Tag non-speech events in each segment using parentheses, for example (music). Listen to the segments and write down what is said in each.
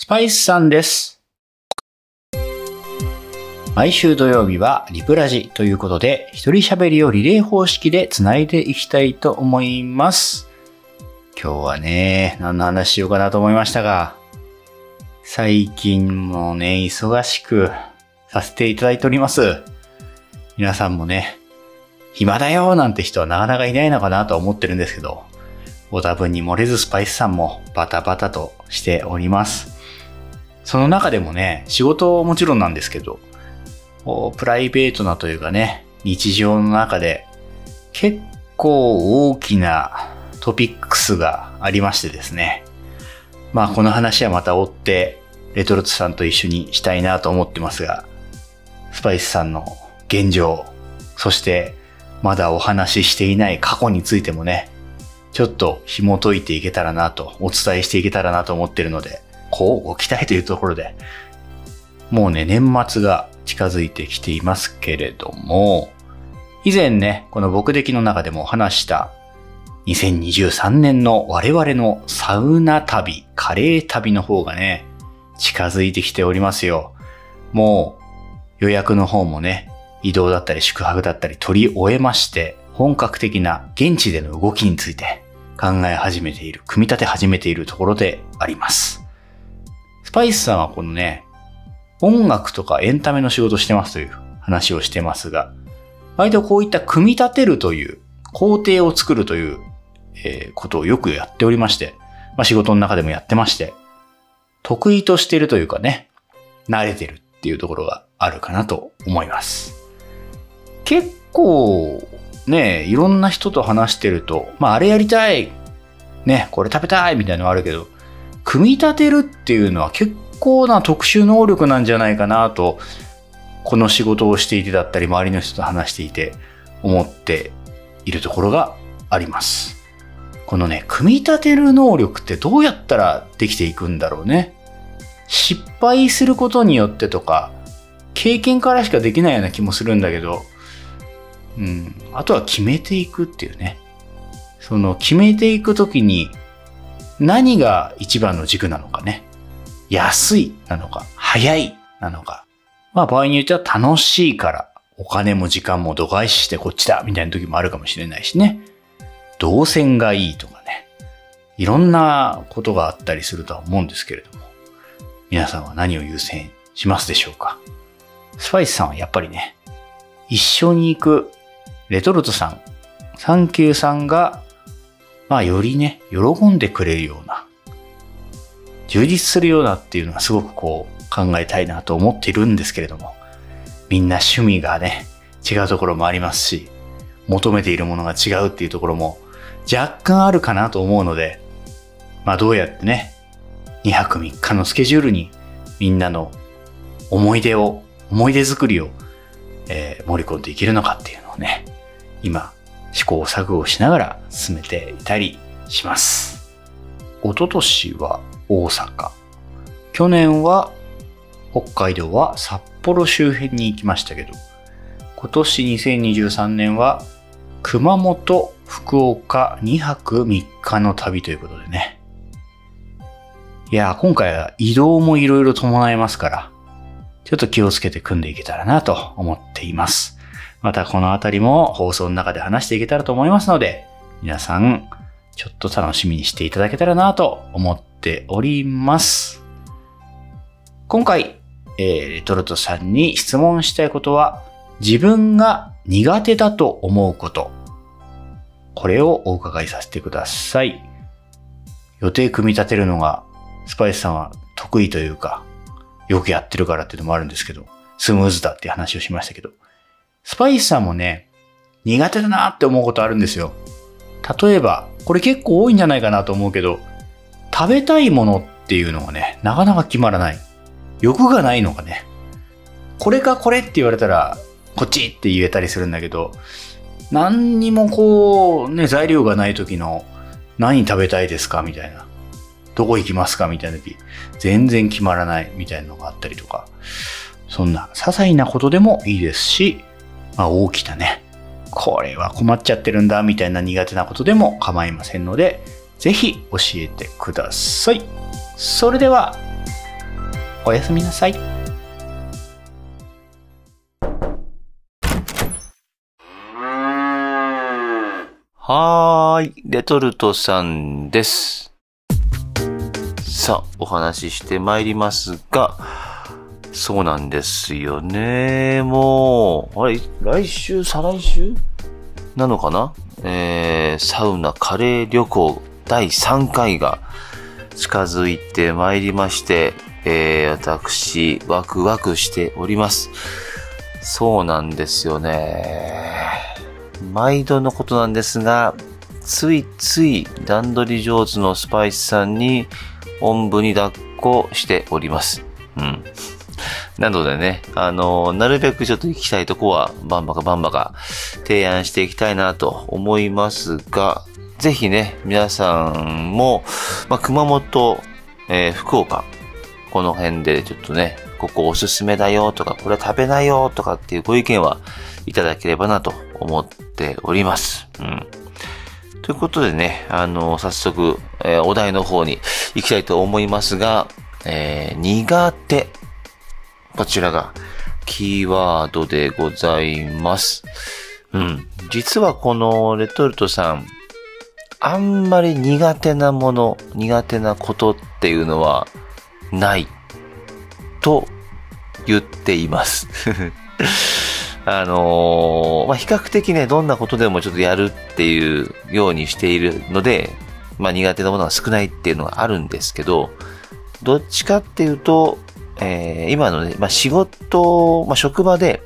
スパイスさんです。毎週土曜日はリプラジということで、一人喋りをリレー方式で繋いでいきたいと思います。今日はね、何の話しようかなと思いましたが、最近もね、忙しくさせていただいております。皆さんもね、暇だよなんて人はなかなかいないのかなと思ってるんですけど、ご多分に漏れずスパイスさんもバタバタとしております。その中でもね、仕事もちろんなんですけど、プライベートなというかね、日常の中で結構大きなトピックスがありましてですね。まあこの話はまた追ってレトルトさんと一緒にしたいなと思ってますが、スパイスさんの現状、そしてまだお話ししていない過去についてもね、ちょっと紐解いていけたらなと、お伝えしていけたらなと思ってるので、こうご期待というところで、もうね、年末が近づいてきていますけれども、以前ね、この僕的の中でも話した2023年の我々のサウナ旅、カレー旅の方がね、近づいてきておりますよ。もう予約の方もね、移動だったり宿泊だったり取り終えまして、本格的な現地での動きについて考え始めている、組み立て始めているところであります。スパイスさんはこのね、音楽とかエンタメの仕事してますという話をしてますが、割とこういった組み立てるという、工程を作るという、えーことをよくやっておりまして、まあ、仕事の中でもやってまして、得意としているというかね、慣れてるっていうところがあるかなと思います。結構、ね、いろんな人と話してると、まあ、あれやりたい、ね、これ食べたいみたいなのあるけど、組み立てるっていうのは結構な特殊能力なんじゃないかなと、この仕事をしていてだったり、周りの人と話していて思っているところがあります。このね、組み立てる能力ってどうやったらできていくんだろうね。失敗することによってとか、経験からしかできないような気もするんだけど、うん、あとは決めていくっていうね。その決めていくときに何が一番の軸なのかね。安いなのか、早いなのか。まあ場合によっては楽しいから、お金も時間も度外視してこっちだみたいな時もあるかもしれないしね。動線がいいとかね。いろんなことがあったりするとは思うんですけれども。皆さんは何を優先しますでしょうかスパイスさんはやっぱりね、一緒に行くレトルトさん、サンキューさんが、まあよりね、喜んでくれるような、充実するようなっていうのはすごくこう考えたいなと思っているんですけれども、みんな趣味がね、違うところもありますし、求めているものが違うっていうところも若干あるかなと思うので、まあどうやってね、2泊3日のスケジュールにみんなの思い出を、思い出作りを、えー盛り込んでいけるのかっていうのをね、今試行錯誤しながら進めていたりします。一昨年は大阪。去年は北海道は札幌周辺に行きましたけど、今年2023年は熊本、福岡2泊3日の旅ということでね。いや、今回は移動もいろいろ伴いますから、ちょっと気をつけて組んでいけたらなと思っています。またこのあたりも放送の中で話していけたらと思いますので、皆さん、ちょっと楽しみにしていただけたらなと思っております。今回、えーレトルトさんに質問したいことは、自分が苦手だと思うこと。これをお伺いさせてください。予定組み立てるのが、スパイスさんは得意というか、よくやってるからっていうのもあるんですけど、スムーズだって話をしましたけど、スパイスさんもね、苦手だなって思うことあるんですよ。例えば、これ結構多いんじゃないかなと思うけど、食べたいものっていうのがね、なかなか決まらない。欲がないのがね、これかこれって言われたら、こっちって言えたりするんだけど、何にもこう、ね、材料がない時の、何食べたいですかみたいな。どこ行きますかみたいな時、全然決まらないみたいなのがあったりとか、そんな些細なことでもいいですし、まあ大きなね、これは困っちゃってるんだみたいな苦手なことでも構いませんので、ぜひ教えてください。それでは、おやすみなさい。はーい、レトルトさんです。さあ、お話ししてまいりますが、そうなんですよね。もう、あれ、来週、再来週？なのかな？えー、サウナカレー旅行第3回が近づいてまいりまして、えー、私、ワクワクしております。そうなんですよね。毎度のことなんですが、ついつい段取り上手のスパイスさんにおんぶに抱っこしております。うん。なのでね、あの、なるべくちょっと行きたいとこはバンバカバンバカ提案していきたいなと思いますが、ぜひね、皆さんも、まあ、熊本、えー福岡、この辺でちょっとね、ここおすすめだよとか、これ食べないよとかっていうご意見はいただければなと思っております。うん。ということでね、あの、早速、えーお題の方に行きたいと思いますが、えー苦手。こちらがキーワードでございます。うん。実はこのレトルトさん、あんまり苦手なもの、苦手なことっていうのはないと言っています。(laughs) あのーまあ、比較的ね、どんなことでもちょっとやるっていうようにしているので、まあ、苦手なものが少ないっていうのがあるんですけど、どっちかっていうと、えー今のね、まあ、仕事、まあ、職場で、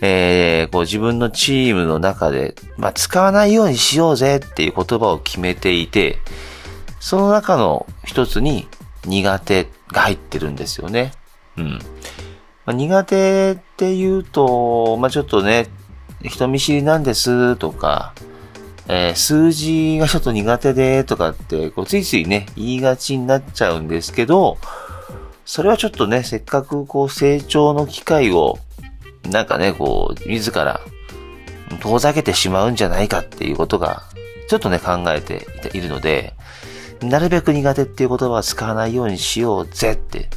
えーこう自分のチームの中で、まあ、使わないようにしようぜっていう言葉を決めていて、その中の一つに苦手が入ってるんですよね。うん。まあ、苦手って言うと、まあ、ちょっとね、人見知りなんですとか、えー数字がちょっと苦手でとかって、こうついついね、言いがちになっちゃうんですけど、それはちょっとね、せっかくこう成長の機会を、なんかね、こう、自ら遠ざけてしまうんじゃないかっていうことが、ちょっとね、考えているので、なるべく苦手っていう言葉は使わないようにしようぜって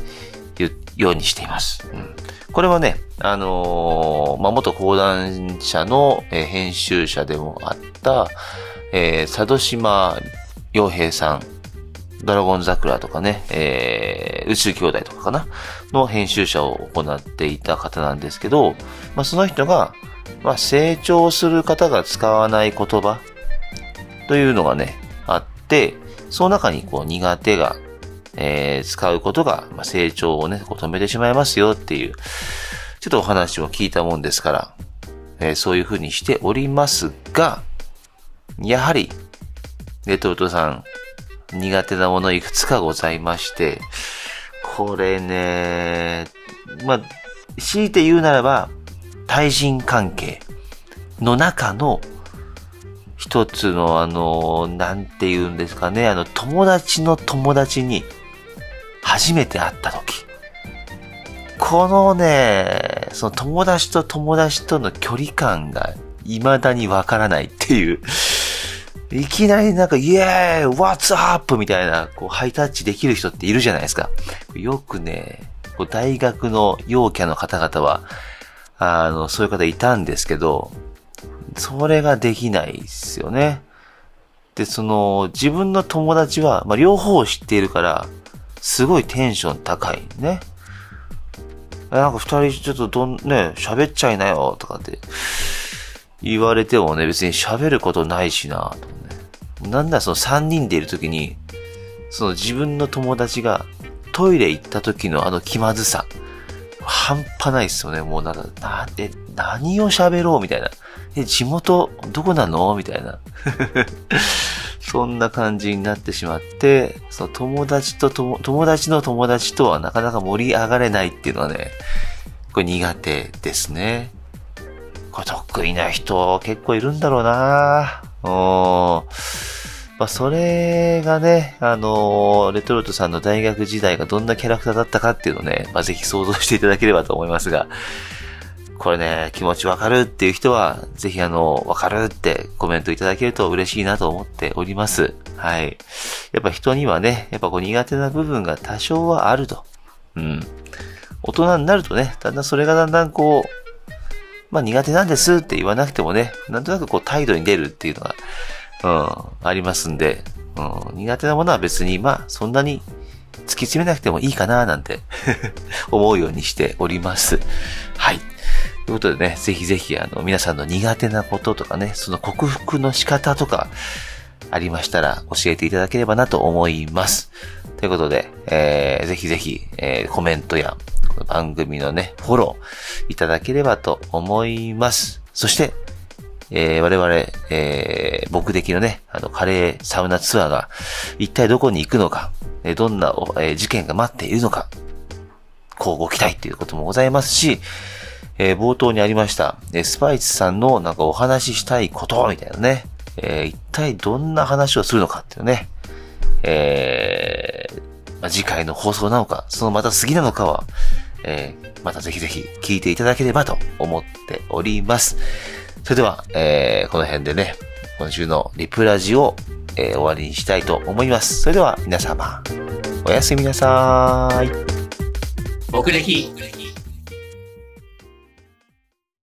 言うようにしています。うん、これはね、あのーまあ、元講談社の、編集者でもあった、えー佐渡島洋平さん、ドラゴン桜とかね、えー宇宙兄弟とかかな？の編集者を行っていた方なんですけど、まあ、その人が、まあ、成長する方が使わない言葉というのがね、あって、その中にこう苦手が、えー使うことが、まあ、成長をね、こう止めてしまいますよっていう、ちょっとお話を聞いたもんですから、えーそういう風にしておりますが、やはり、レトルトさん、苦手なものいくつかございまして、これね、まあ、強いて言うならば、対人関係の中の一つのあの、なんて言うんですかね、あの、友達の友達に初めて会った時。このね、その友達と友達との距離感が未だにわからないっていう。いきなりなんか、イエーイ !What's up? みたいな、こう、ハイタッチできる人っているじゃないですか。よくね、こう大学の陽キャの方々は、あの、そういう方いたんですけど、それができないですよね。で、その、自分の友達は、まあ、両方知っているから、すごいテンション高いね。なんか二人ちょっとどん、ね、喋っちゃいなよ、とかって言われてもね、別に喋ることないしな、と。なんだその三人でいるときに、その自分の友達がトイレ行った時のあの気まずさ。半端ないっすよね。もうなんか、な、え、何を喋ろうみたいな。え、地元、どこなの？みたいな。(laughs) そんな感じになってしまって、その友達と友友達の友達とはなかなか盛り上がれないっていうのはね、これ苦手ですね。これ得意な人結構いるんだろうなうん。まあ、それがね、あのレトルトさんの大学時代がどんなキャラクターだったかっていうのをね、まあ、ぜひ想像していただければと思いますが、これね、気持ちわかるっていう人は、ぜひあの、わかるってコメントいただけると嬉しいなと思っております。はい。やっぱ人にはね、やっぱこう苦手な部分が多少はあるとうん。大人になるとね、だんだんそれがだんだんこう、まあ苦手なんですって言わなくてもね、なんとなくこう態度に出るっていうのが、うん、ありますんで、うん、苦手なものは別に、まあそんなに突き詰めなくてもいいかななんて (laughs) 思うようにしております。はい。ということでね、ぜひぜひあの皆さんの苦手なこととかね、その克服の仕方とかありましたら教えていただければなと思います。ということで、えー、ぜひぜひ、えー、コメントや番組のね、フォローいただければと思います。そして、えー我々、えー僕的のね、あの、カレーサウナツアーが一体どこに行くのか、えどんな、え事件が待っているのか、交互期待っていうこともございますし、えー冒頭にありました、えスパイスさんのなんかお話ししたいことみたいなね、え一体どんな話をするのかっていうね、えまあ、次回の放送なのか、そのまた次なのかは、えーまたぜひぜひ聞いていただければと思っております。それでは、えーこの辺でね、今週のリプラジを、えー終わりにしたいと思います。それでは皆様、おやすみなさーい。僕歴